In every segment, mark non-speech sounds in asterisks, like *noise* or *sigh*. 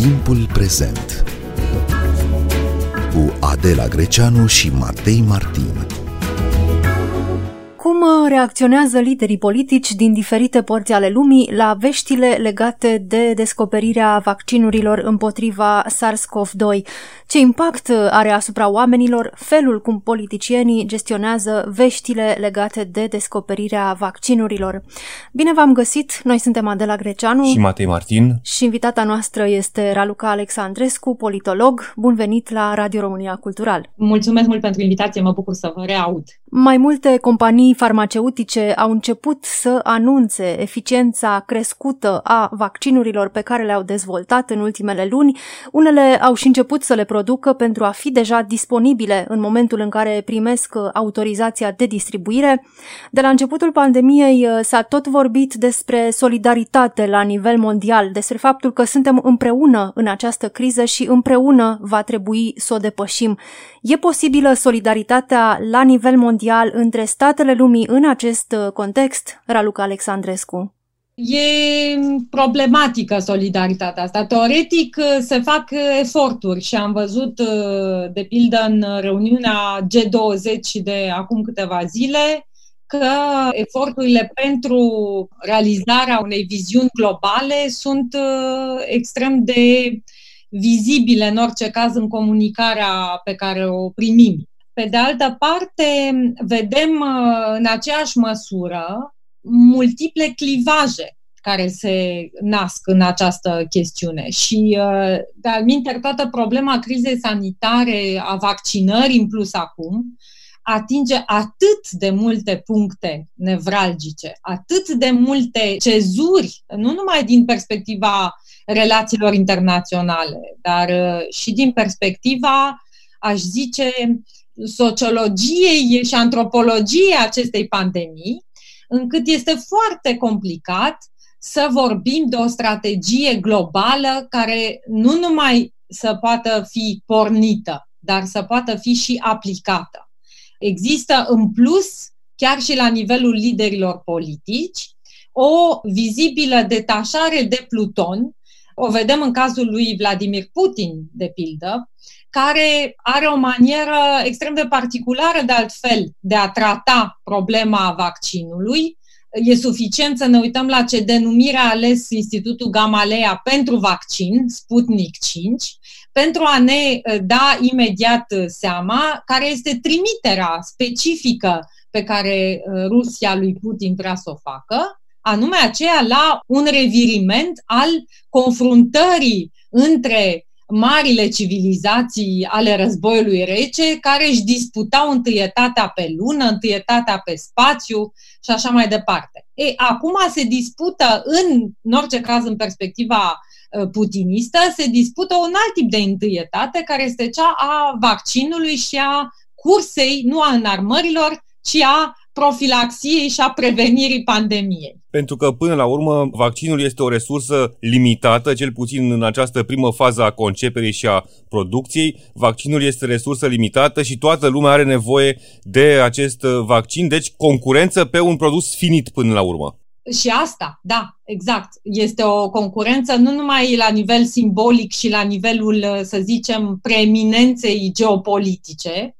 Timpul prezent cu Adela Greceanu și Matei Martin. Cum uh, reacționează liderii politici din diferite părți ale lumii la veștile legate de descoperirea vaccinurilor împotriva SARS-CoV-2? Ce impact are asupra oamenilor felul cum politicienii gestionează veștile legate de descoperirea vaccinurilor? Bine v-am găsit! Noi suntem Adela Greceanu și Matei Martin și invitata noastră este Raluca Alexandrescu, politolog. Bun venit la Radio România Cultural! Mulțumesc mult pentru invitație, mă bucur să vă reaud! Mai multe companii farmaceutice au început să anunțe eficiența crescută a vaccinurilor pe care le-au dezvoltat în ultimele luni. Unele au și început să le producă pentru a fi deja disponibile în momentul în care primesc autorizația de distribuire. De la începutul pandemiei uh, s-a tot vorbit despre solidaritate la nivel mondial, despre faptul că suntem împreună în această criză și împreună va trebui să o depășim. E posibilă solidaritatea la nivel mondial între statele lumii în acest uh, context, Raluca Alexandrescu? E problematică solidaritatea asta. Teoretic uh, se fac uh, eforturi și am văzut, de pildă, în reuniunea G20 de acum câteva zile, că eforturile pentru realizarea unei viziuni globale sunt extrem de vizibile, în orice caz, în comunicarea pe care o primim. Pe de altă parte, vedem uh, în aceeași măsură multiple clivaje care se nasc în această chestiune. Și, uh, de-al toată problema crizei sanitare, a vaccinării în plus acum, atinge atât de multe puncte nevralgice, atât de multe cezuri, nu numai din perspectiva relațiilor internaționale, dar uh, și din perspectiva, aș zice, sociologiei și antropologiei acestei pandemii, încât este foarte complicat să vorbim de o strategie globală care nu numai să poată fi pornită, dar să poată fi și aplicată. Există în plus, chiar și la nivelul liderilor politici, o vizibilă detașare de Pluton, o vedem în cazul lui Vladimir Putin, de pildă, care are o manieră extrem de particulară, de altfel, de a trata problema vaccinului. E suficient să ne uităm la ce denumire a ales Institutul Gamaleya pentru vaccin, Sputnik 5, pentru a ne eh, da imediat eh, seama care este trimiterea specifică pe care eh, Rusia lui Putin vrea să o facă, anume aceea la un reviriment al confruntării între marile civilizații ale războiului rece, care își disputau întâietatea pe lună, întâietatea pe spațiu și așa mai departe. Ei, acum se dispută, în, în orice caz în perspectiva uh, putinistă, se dispută un alt tip de întâietate, care este cea a vaccinului și a cursei, nu a înarmărilor, ci a profilaxiei și a prevenirii pandemiei. Pentru că, până la urmă, vaccinul este o resursă limitată, cel puțin în această primă fază a conceperii și a producției. Vaccinul este resursă limitată și toată lumea are nevoie de acest vaccin, deci concurență pe un produs finit până la urmă. Și asta, da, exact. Este o concurență nu numai la nivel simbolic și la nivelul, să zicem, preeminenței geopolitice, Uh,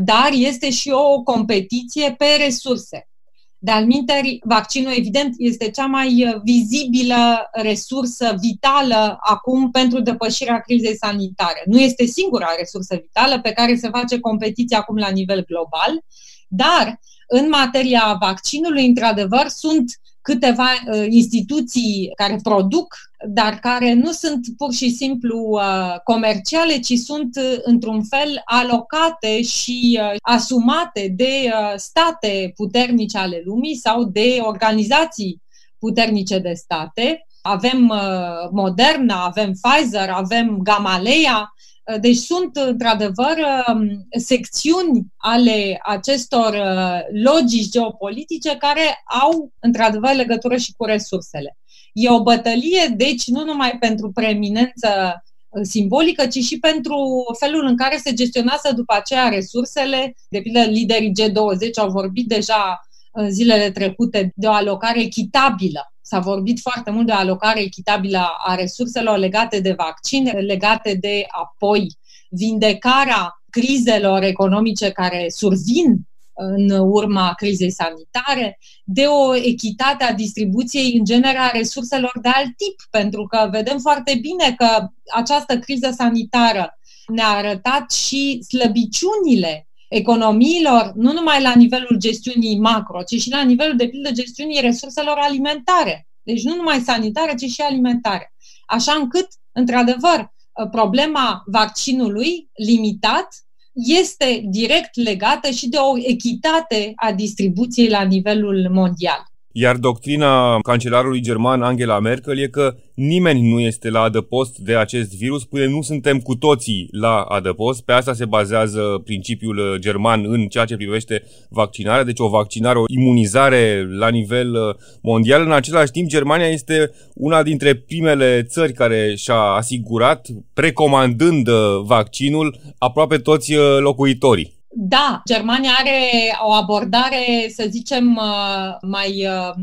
dar este și o competiție pe resurse. De alminteri, vaccinul, evident, este cea mai uh, vizibilă resursă vitală acum pentru depășirea crizei sanitare. Nu este singura resursă vitală pe care se face competiție acum la nivel global, dar în materia vaccinului, într-adevăr, sunt câteva uh, instituții care produc, dar care nu sunt pur și simplu uh, comerciale, ci sunt uh, într-un fel alocate și uh, asumate de uh, state puternice ale lumii sau de organizații puternice de state. Avem uh, Moderna, avem Pfizer, avem Gamaleya, deci sunt, într-adevăr, um, secțiuni ale acestor uh, logici geopolitice care au, într-adevăr, legătură și cu resursele. E o bătălie, deci, nu numai pentru preeminență uh, simbolică, ci și pentru felul în care se gestionează după aceea resursele. De pildă, liderii G20 au vorbit deja în zilele trecute de o alocare echitabilă S-a vorbit foarte mult de alocare echitabilă a resurselor legate de vaccin, legate de apoi vindecarea crizelor economice care survin în urma crizei sanitare, de o echitate a distribuției în genere a resurselor de alt tip, pentru că vedem foarte bine că această criză sanitară ne-a arătat și slăbiciunile economiilor, nu numai la nivelul gestiunii macro, ci și la nivelul, de pildă, gestiunii resurselor alimentare. Deci nu numai sanitare, ci și alimentare. Așa încât, într-adevăr, problema vaccinului limitat este direct legată și de o echitate a distribuției la nivelul mondial. Iar doctrina cancelarului german Angela Merkel e că nimeni nu este la adăpost de acest virus, până nu suntem cu toții la adăpost. Pe asta se bazează principiul german în ceea ce privește vaccinarea, deci o vaccinare, o imunizare la nivel uh, mondial. În același timp, Germania este una dintre primele țări care și-a asigurat, precomandând uh, vaccinul, aproape toți uh, locuitorii. Da, Germania are o abordare, să zicem, uh, mai uh,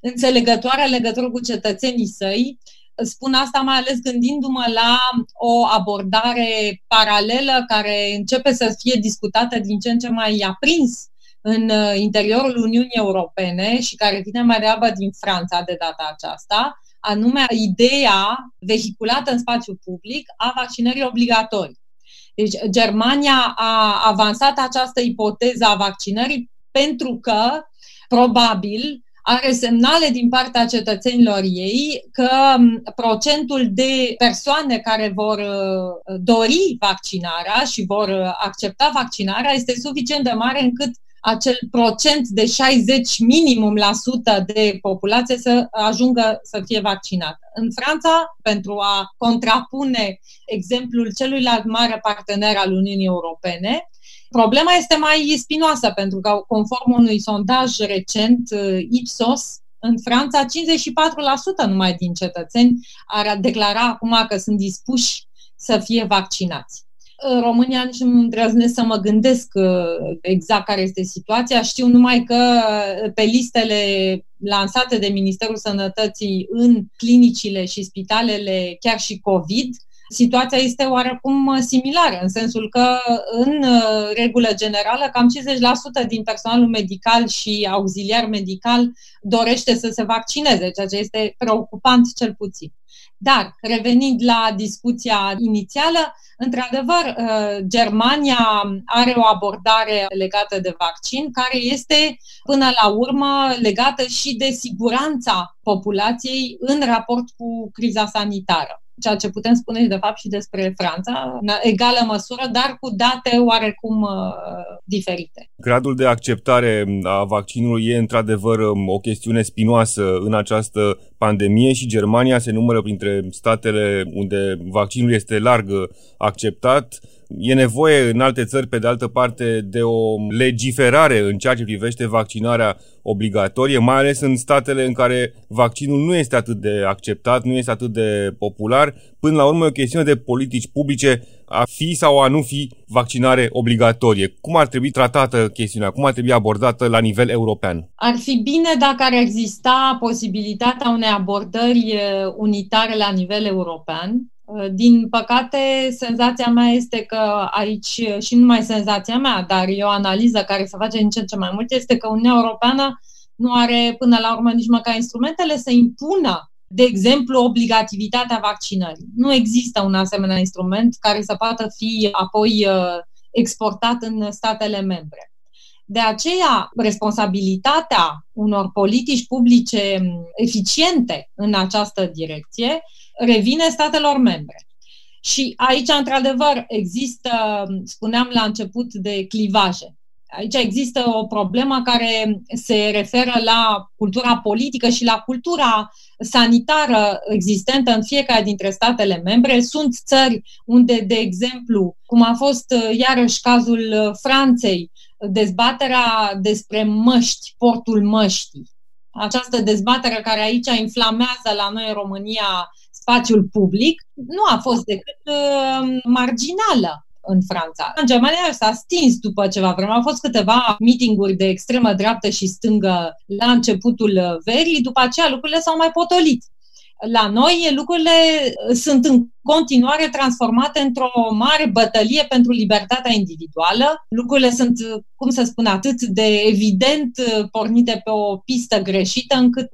înțelegătoare legătură cu cetățenii săi. Spun asta mai ales gândindu-mă la o abordare paralelă care începe să fie discutată din ce în ce mai aprins în uh, interiorul Uniunii Europene și care vine mai degrabă din Franța de data aceasta, anume ideea vehiculată în spațiu public a vaccinării obligatorii. Deci Germania a avansat această ipoteză a vaccinării pentru că, probabil, are semnale din partea cetățenilor ei că procentul de persoane care vor uh, dori vaccinarea și vor uh, accepta vaccinarea este suficient de mare încât acel procent de 60 minimum la sută de populație să ajungă să fie vaccinată. În Franța, pentru a contrapune exemplul celuilalt mare partener al Uniunii Europene, problema este mai spinoasă, pentru că conform unui sondaj recent, uh, Ipsos, în Franța, 54% numai din cetățeni ar declara acum că sunt dispuși să fie vaccinați. România nici nu îndrăznesc să mă gândesc uh, exact care este situația. Știu numai că pe listele lansate de Ministerul Sănătății în clinicile și spitalele, chiar și COVID, situația este oarecum similară, în sensul că, în uh, regulă generală, cam 50% din personalul medical și auxiliar medical dorește să se vaccineze, ceea ce este preocupant cel puțin. Dar, revenind la discuția inițială, într-adevăr, uh, Germania are o abordare legată de vaccin care este, până la urmă, legată și de siguranța populației în raport cu criza sanitară ceea ce putem spune de fapt și despre Franța, în egală măsură, dar cu date oarecum uh, diferite. Gradul de acceptare a vaccinului e într-adevăr um, o chestiune spinoasă în această pandemie și Germania se numără printre statele unde vaccinul este larg acceptat. E nevoie în alte țări, pe de altă parte, de o legiferare în ceea ce privește vaccinarea obligatorie, mai ales în statele în care vaccinul nu este atât de acceptat, nu este atât de popular. Până la urmă e o chestiune de politici publice a fi sau a nu fi vaccinare obligatorie. Cum ar trebui tratată chestiunea? Cum ar trebui abordată la nivel european? Ar fi bine dacă ar exista posibilitatea unei abordări unitare la nivel european Uh, din păcate, senzația mea este că aici, și nu numai senzația mea, dar e o analiză care se face în ce ce mai mult, este că Uniunea Europeană nu are până la urmă nici măcar instrumentele să impună, de exemplu, obligativitatea vaccinării. Nu există un asemenea instrument care să poată fi apoi uh, exportat în statele membre. De aceea, responsabilitatea unor politici publice eficiente în această direcție revine statelor membre. Și aici, într-adevăr, există, spuneam la început, de clivaje. Aici există o problemă care se referă la cultura politică și la cultura sanitară existentă în fiecare dintre statele membre. Sunt țări unde, de exemplu, cum a fost iarăși cazul Franței, dezbaterea despre măști, portul măștii, această dezbatere care aici inflamează la noi în România spațiul public, nu a fost decât uh, marginală. în Franța. În Germania s-a stins după ceva vreme. Au fost câteva meetinguri de extremă dreaptă și stângă la începutul verii, după aceea lucrurile s-au mai potolit la noi lucrurile sunt în continuare transformate într-o mare bătălie pentru libertatea individuală. Lucrurile sunt, cum să spun, atât de evident pornite pe o pistă greșită încât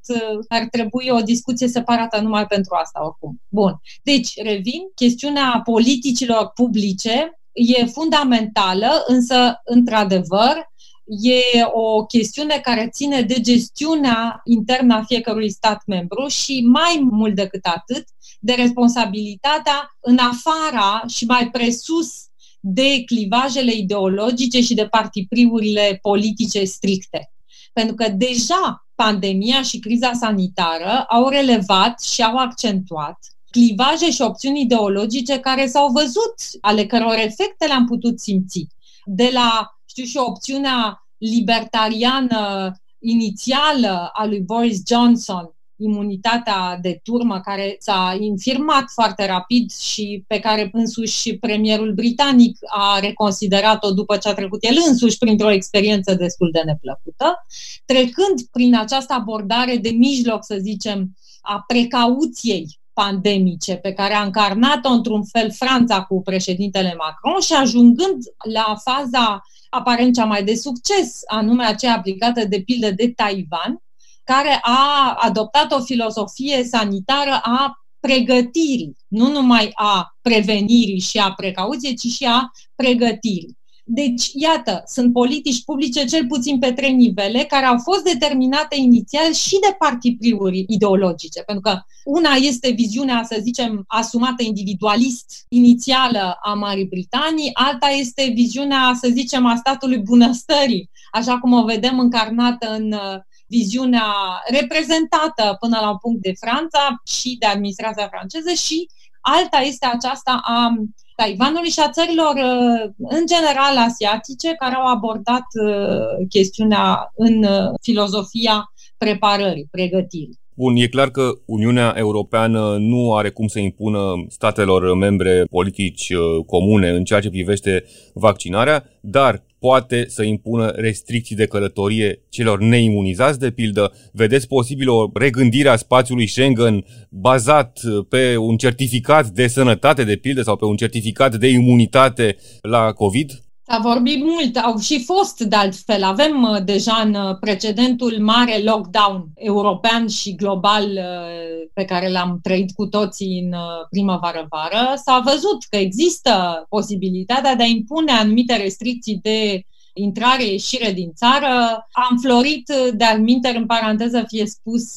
ar trebui o discuție separată numai pentru asta oricum. Bun. Deci, revin, chestiunea politicilor publice e fundamentală, însă, într-adevăr, e o chestiune care ține de gestiunea internă a fiecărui stat membru și mai mult decât atât, de responsabilitatea în afara și mai presus de clivajele ideologice și de partipriurile politice stricte. Pentru că deja pandemia și criza sanitară au relevat și au accentuat clivaje și opțiuni ideologice care s-au văzut, ale căror efecte le-am putut simți. De la știu și opțiunea libertariană inițială a lui Boris Johnson, imunitatea de turmă care s-a infirmat foarte rapid și pe care însuși premierul britanic a reconsiderat-o după ce a trecut el însuși printr-o experiență destul de neplăcută, trecând prin această abordare de mijloc, să zicem, a precauției pandemice pe care a încarnat-o într-un fel Franța cu președintele Macron și ajungând la faza aparent cea mai de succes, anume aceea aplicată de pildă de Taiwan, care a adoptat o filosofie sanitară a pregătirii, nu numai a prevenirii și a precauției, ci și a pregătirii. Deci, iată, sunt politici publice cel puțin pe trei nivele care au fost determinate inițial și de partipriuri ideologice, pentru că una este viziunea, să zicem, asumată individualist inițială a Marii Britanii, alta este viziunea, să zicem, a statului bunăstării, așa cum o vedem încarnată în uh, viziunea reprezentată până la un punct de Franța și de administrația franceză și alta este aceasta a Taiwanului și a țărilor, uh, în general, asiatice, care au abordat uh, chestiunea în uh, filozofia preparării, pregătirii. Bun, e clar că Uniunea Europeană nu are cum să impună statelor membre politici comune în ceea ce privește vaccinarea, dar poate să impună restricții de călătorie celor neimunizați, de pildă? Vedeți posibil o regândire a spațiului Schengen bazat pe un certificat de sănătate, de pildă, sau pe un certificat de imunitate la COVID? S-a vorbit mult, au și fost de altfel. Avem uh, deja în uh, precedentul mare lockdown european și global uh, pe care l-am trăit cu toții în primăvară-vară, s-a văzut că există posibilitatea de a impune anumite restricții de intrare-ieșire din țară. Am florit de alminter, în paranteză fie spus,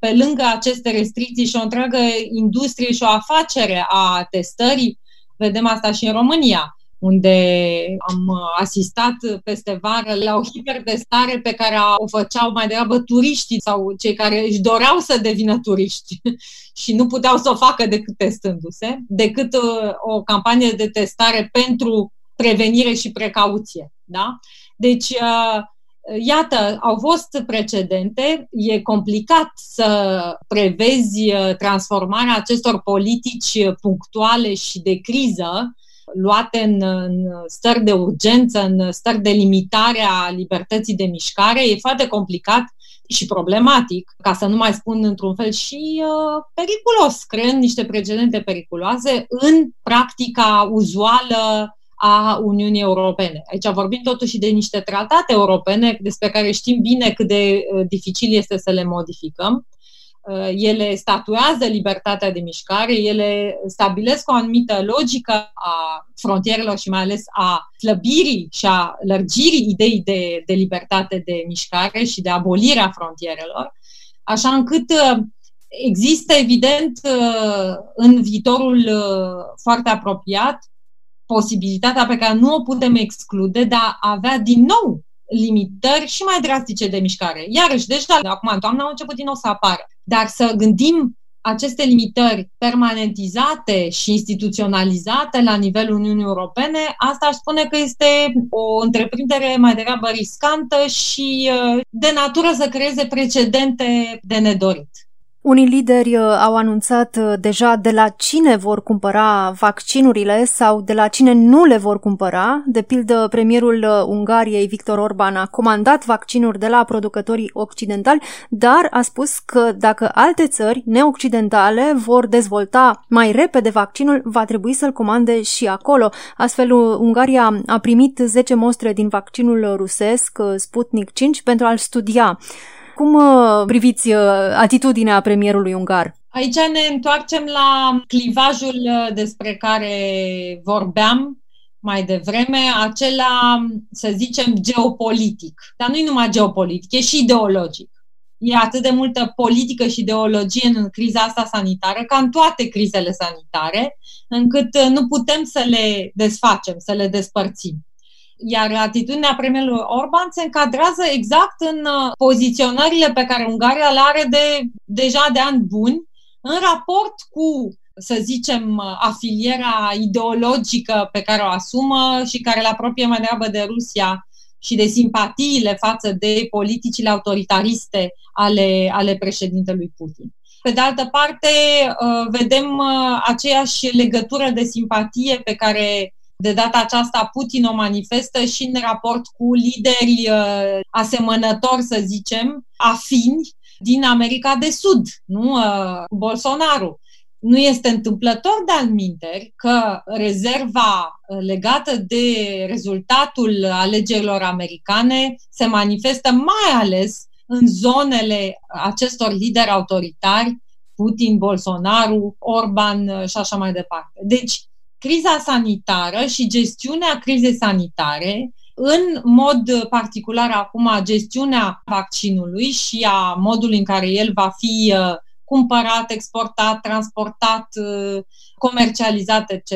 pe lângă aceste restricții și o întreagă industrie și o afacere a testării. Vedem asta și în România unde am asistat peste vară la o hipertestare pe care o făceau mai degrabă turiștii sau cei care își doreau să devină turiști *laughs* și nu puteau să o facă decât testându-se, decât uh, o campanie de testare pentru prevenire și precauție. Da? Deci, uh, Iată, au fost precedente, e complicat să prevezi uh, transformarea acestor politici punctuale și de criză luate în, în stări de urgență, în stări de limitare a libertății de mișcare, e foarte complicat și problematic, ca să nu mai spun într-un fel și uh, periculos, creând niște precedente periculoase în practica uzuală a Uniunii Europene. Aici vorbim totuși de niște tratate europene despre care știm bine cât de uh, dificil este să le modificăm Uh, ele statuează libertatea de mișcare, ele stabilesc o anumită logică a frontierelor și mai ales a slăbirii și a lărgirii ideii de, de libertate de mișcare și de abolirea frontierelor, așa încât uh, există evident uh, în viitorul foarte apropiat posibilitatea pe care nu o putem exclude de a avea din nou limitări și mai drastice de mișcare. Iarăși, deja acum în toamnă au început din nou să apară. Dar să gândim aceste limitări permanentizate și instituționalizate la nivelul Uniunii Europene, asta aș spune că este o întreprindere mai degrabă riscantă și uh, de natură să creeze precedente de nedorit. Unii lideri uh, au anunțat uh, deja de la cine vor cumpăra vaccinurile sau de la cine nu le vor cumpăra. De pildă, premierul uh, Ungariei, Victor Orban, a comandat vaccinuri de la producătorii occidentali, dar a spus că dacă alte țări neoccidentale vor dezvolta mai repede vaccinul, va trebui să-l comande și acolo. Astfel, Ungaria a primit 10 mostre din vaccinul rusesc Sputnik 5 pentru a-l studia. Cum uh, priviți uh, atitudinea premierului ungar? Aici ne întoarcem la clivajul uh, despre care vorbeam mai devreme, acela, să zicem, geopolitic. Dar nu e numai geopolitic, e și ideologic. E atât de multă politică și ideologie în criza asta sanitară, ca în toate crizele sanitare, încât nu putem să le desfacem, să le despărțim. Iar atitudinea premierului Orban se încadrează exact în uh, poziționările pe care Ungaria le are de, deja de ani buni în raport cu să zicem, uh, afilierea ideologică pe care o asumă și care la apropie mai degrabă de Rusia și de simpatiile față de politicile autoritariste ale, ale președintelui Putin. Pe de altă parte, uh, vedem aceeași legătură de simpatie pe care de data aceasta Putin o manifestă și în raport cu lideri uh, asemănători, să zicem, afini din America de Sud, nu? Uh, Bolsonaro. Nu este întâmplător de alminteri că rezerva uh, legată de rezultatul alegerilor americane se manifestă mai ales în zonele acestor lideri autoritari, Putin, Bolsonaro, Orban și așa mai departe. Deci, criza sanitară și gestiunea crizei sanitare, în mod particular acum gestiunea vaccinului și a modului în care el va fi uh, cumpărat, exportat, transportat, uh, comercializat, etc.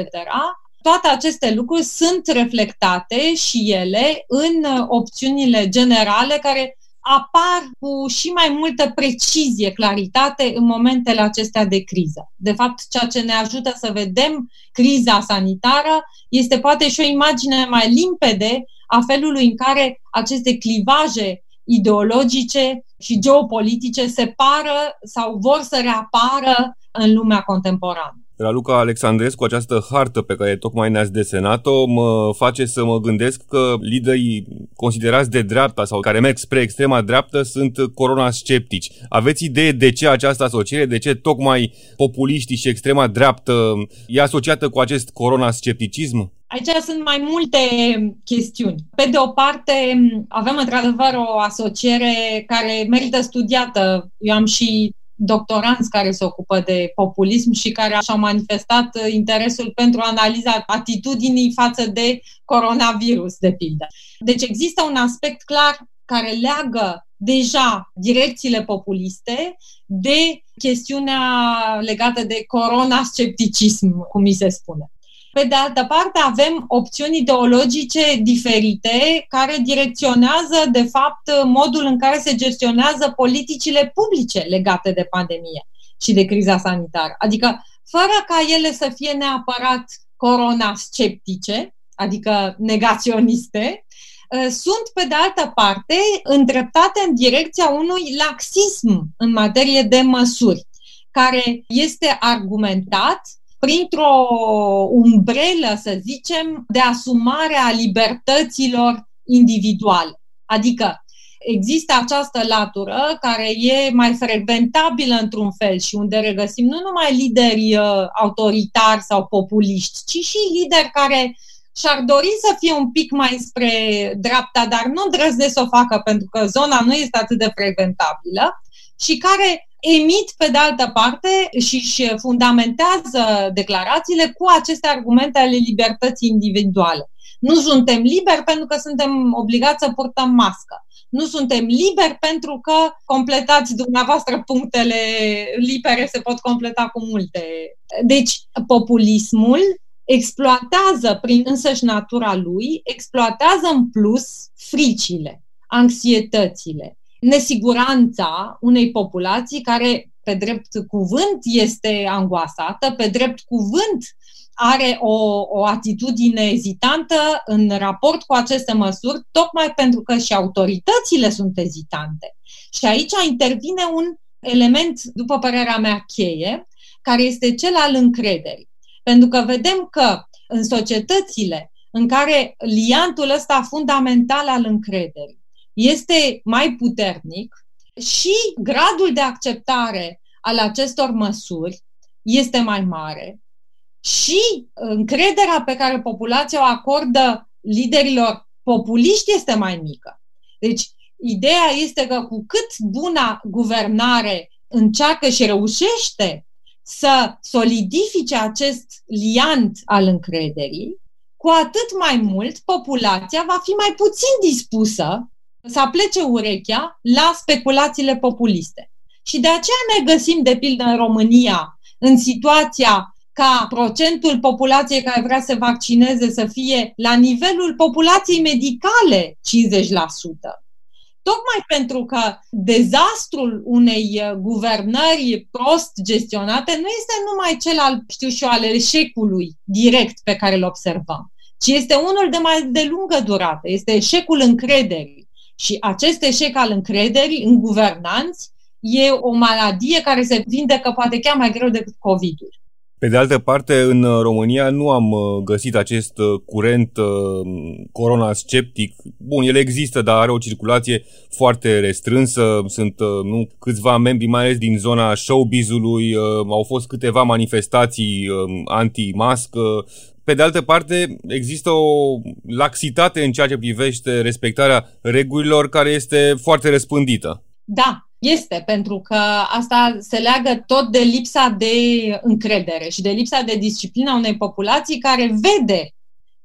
Toate aceste lucruri sunt reflectate și ele în uh, opțiunile generale care apar cu și mai multă precizie, claritate în momentele acestea de criză. De fapt, ceea ce ne ajută să vedem criza sanitară este poate și o imagine mai limpede a felului în care aceste clivaje ideologice și geopolitice se pară sau vor să reapară în lumea contemporană. Raluca Alexandrescu, această hartă pe care tocmai ne-ați desenat-o, mă face să mă gândesc că liderii considerați de dreapta sau care merg spre extrema dreaptă sunt corona-sceptici. Aveți idee de ce această asociere, de ce tocmai populiștii și extrema dreaptă e asociată cu acest corona-scepticism? Aici sunt mai multe chestiuni. Pe de o parte, avem într-adevăr o asociere care merită studiată. Eu am și doctoranți care se ocupă de populism și care și-au manifestat uh, interesul pentru analiza atitudinii față de coronavirus, de pildă. Deci există un aspect clar care leagă deja direcțiile populiste de chestiunea legată de corona-scepticism, cum mi se spune. Pe de altă parte, avem opțiuni ideologice diferite care direcționează, de fapt, modul în care se gestionează politicile publice legate de pandemie și de criza sanitară. Adică, fără ca ele să fie neapărat corona-sceptice, adică negaționiste, ă, sunt, pe de altă parte, îndreptate în direcția unui laxism în materie de măsuri, care este argumentat printr-o umbrelă, să zicem, de asumare a libertăților individuale. Adică există această latură care e mai frecventabilă într-un fel și unde regăsim nu numai lideri uh, autoritari sau populiști, ci și lideri care și-ar dori să fie un pic mai spre dreapta, dar nu îndrăznesc să o facă pentru că zona nu este atât de frecventabilă și care emit, pe de altă parte, și își fundamentează declarațiile cu aceste argumente ale libertății individuale. Nu suntem liberi pentru că suntem obligați să purtăm mască. Nu suntem liberi pentru că completați dumneavoastră punctele libere, se pot completa cu multe. Deci, populismul exploatează prin însăși natura lui, exploatează în plus fricile, anxietățile, nesiguranța unei populații care, pe drept cuvânt, este angoasată, pe drept cuvânt are o, o atitudine ezitantă în raport cu aceste măsuri, tocmai pentru că și autoritățile sunt ezitante. Și aici intervine un element, după părerea mea, cheie, care este cel al încrederii. Pentru că vedem că în societățile în care liantul ăsta fundamental al încrederii este mai puternic și gradul de acceptare al acestor măsuri este mai mare și încrederea pe care populația o acordă liderilor populiști este mai mică. Deci, ideea este că cu cât buna guvernare încearcă și reușește să solidifice acest liant al încrederii, cu atât mai mult populația va fi mai puțin dispusă să aplece urechea la speculațiile populiste. Și de aceea ne găsim, de pildă, în România, în situația ca procentul populației care vrea să vaccineze să fie la nivelul populației medicale 50%. Tocmai pentru că dezastrul unei uh, guvernări prost gestionate nu este numai cel al, știu și eu, al eșecului direct pe care îl observăm, ci este unul de mai de lungă durată, este eșecul încrederii. Și acest eșec al încrederii în guvernanți e o maladie care se vindecă poate chiar mai greu decât COVID-ul. Pe de altă parte, în uh, România nu am uh, găsit acest uh, curent corona sceptic. Bun, el există, dar are o circulație foarte restrânsă. Sunt nu câțiva membri, mai ales din zona showbizului. Au fost câteva manifestații anti-mască. Pe de altă parte, există o laxitate în ceea ce privește respectarea regulilor care este foarte răspândită. Da, este, pentru că asta se leagă tot de lipsa de încredere și de lipsa de disciplină a unei populații care vede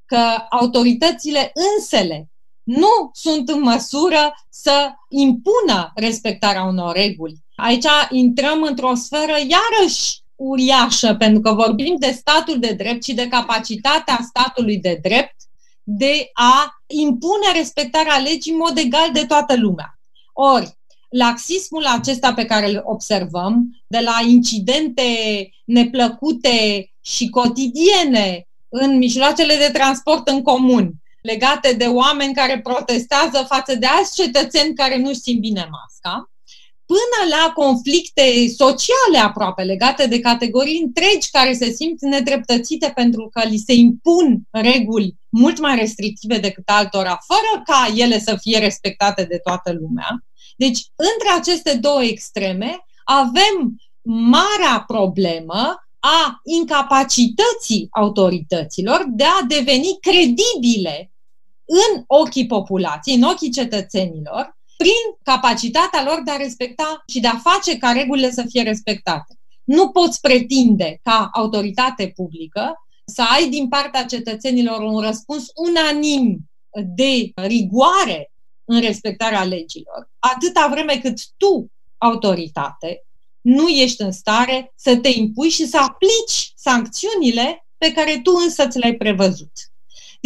că autoritățile însele nu sunt în măsură să impună respectarea unor reguli. Aici intrăm într-o sferă iarăși uriașă, pentru că vorbim de statul de drept și de capacitatea statului de drept de a impune respectarea legii în mod egal de toată lumea. Ori, laxismul acesta pe care îl observăm, de la incidente neplăcute și cotidiene în mijloacele de transport în comun, legate de oameni care protestează față de alți cetățeni care nu simt bine masca, până la conflicte sociale aproape legate de categorii întregi care se simt nedreptățite pentru că li se impun reguli mult mai restrictive decât altora, fără ca ele să fie respectate de toată lumea. Deci, între aceste două extreme, avem marea problemă a incapacității autorităților de a deveni credibile în ochii populației, în ochii cetățenilor, prin capacitatea lor de a respecta și de a face ca regulile să fie respectate. Nu poți pretinde ca autoritate publică să ai din partea cetățenilor un răspuns unanim de rigoare în respectarea legilor, atâta vreme cât tu, autoritate, nu ești în stare să te impui și să aplici sancțiunile pe care tu însă ți le-ai prevăzut.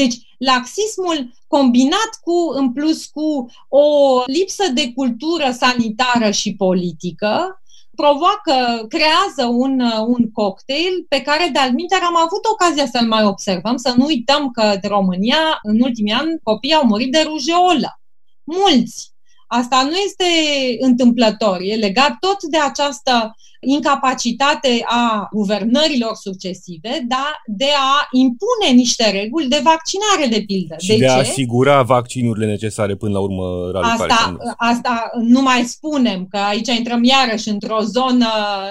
Deci, laxismul combinat cu, în plus, cu o lipsă de cultură sanitară și politică, provoacă, creează un, un cocktail pe care, de-al am avut ocazia să-l mai observăm, să nu uităm că în România, în ultimii ani, copiii au murit de rujeolă mulți. Asta nu este întâmplător, e legat tot de această incapacitate a guvernărilor succesive da, de a impune niște reguli de vaccinare, de pildă. Și de, de a asigura vaccinurile necesare până la urmă Asta, asta nu mai spunem, că aici intrăm iarăși într-o zonă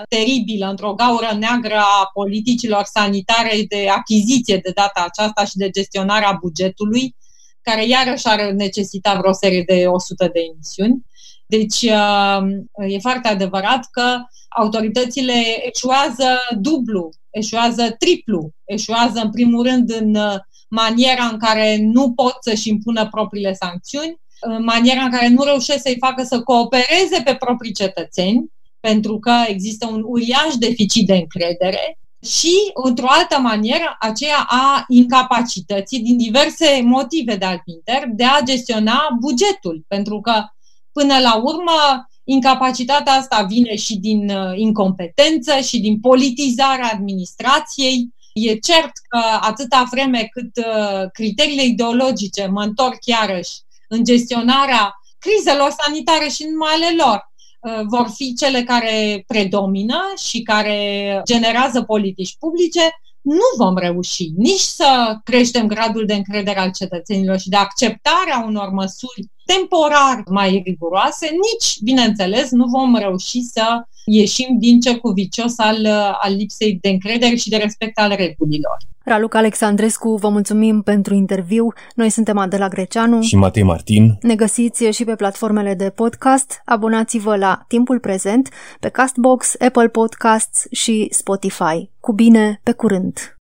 teribilă, într-o gaură neagră a politicilor sanitare de achiziție de data aceasta și de gestionarea bugetului care iarăși ar necesita vreo serie de 100 de emisiuni. Deci uh, e foarte adevărat că autoritățile eșuează dublu, eșuează triplu, eșuează în primul rând în uh, maniera în care nu pot să-și impună propriile sancțiuni, în maniera în care nu reușesc să-i facă să coopereze pe proprii cetățeni, pentru că există un uriaș deficit de încredere și, într-o altă manieră, aceea a incapacității, din diverse motive de alpinter, de a gestiona bugetul. Pentru că, până la urmă, incapacitatea asta vine și din uh, incompetență și din politizarea administrației. E cert că atâta vreme cât uh, criteriile ideologice mă întorc iarăși în gestionarea crizelor sanitare și numai ale lor, uh, vor fi cele care predomină și care generează politici publice, nu vom reuși nici să creștem gradul de încredere al cetățenilor și de acceptarea unor măsuri temporar mai riguroase, nici, bineînțeles, nu vom reuși să ieșim din cercul vicios al, al lipsei de încredere și de respect al regulilor. Raluca Alexandrescu, vă mulțumim pentru interviu. Noi suntem Adela Greceanu și Matei Martin. Ne găsiți și pe platformele de podcast. Abonați-vă la Timpul Prezent pe Castbox, Apple Podcasts și Spotify. Cu bine, pe curând!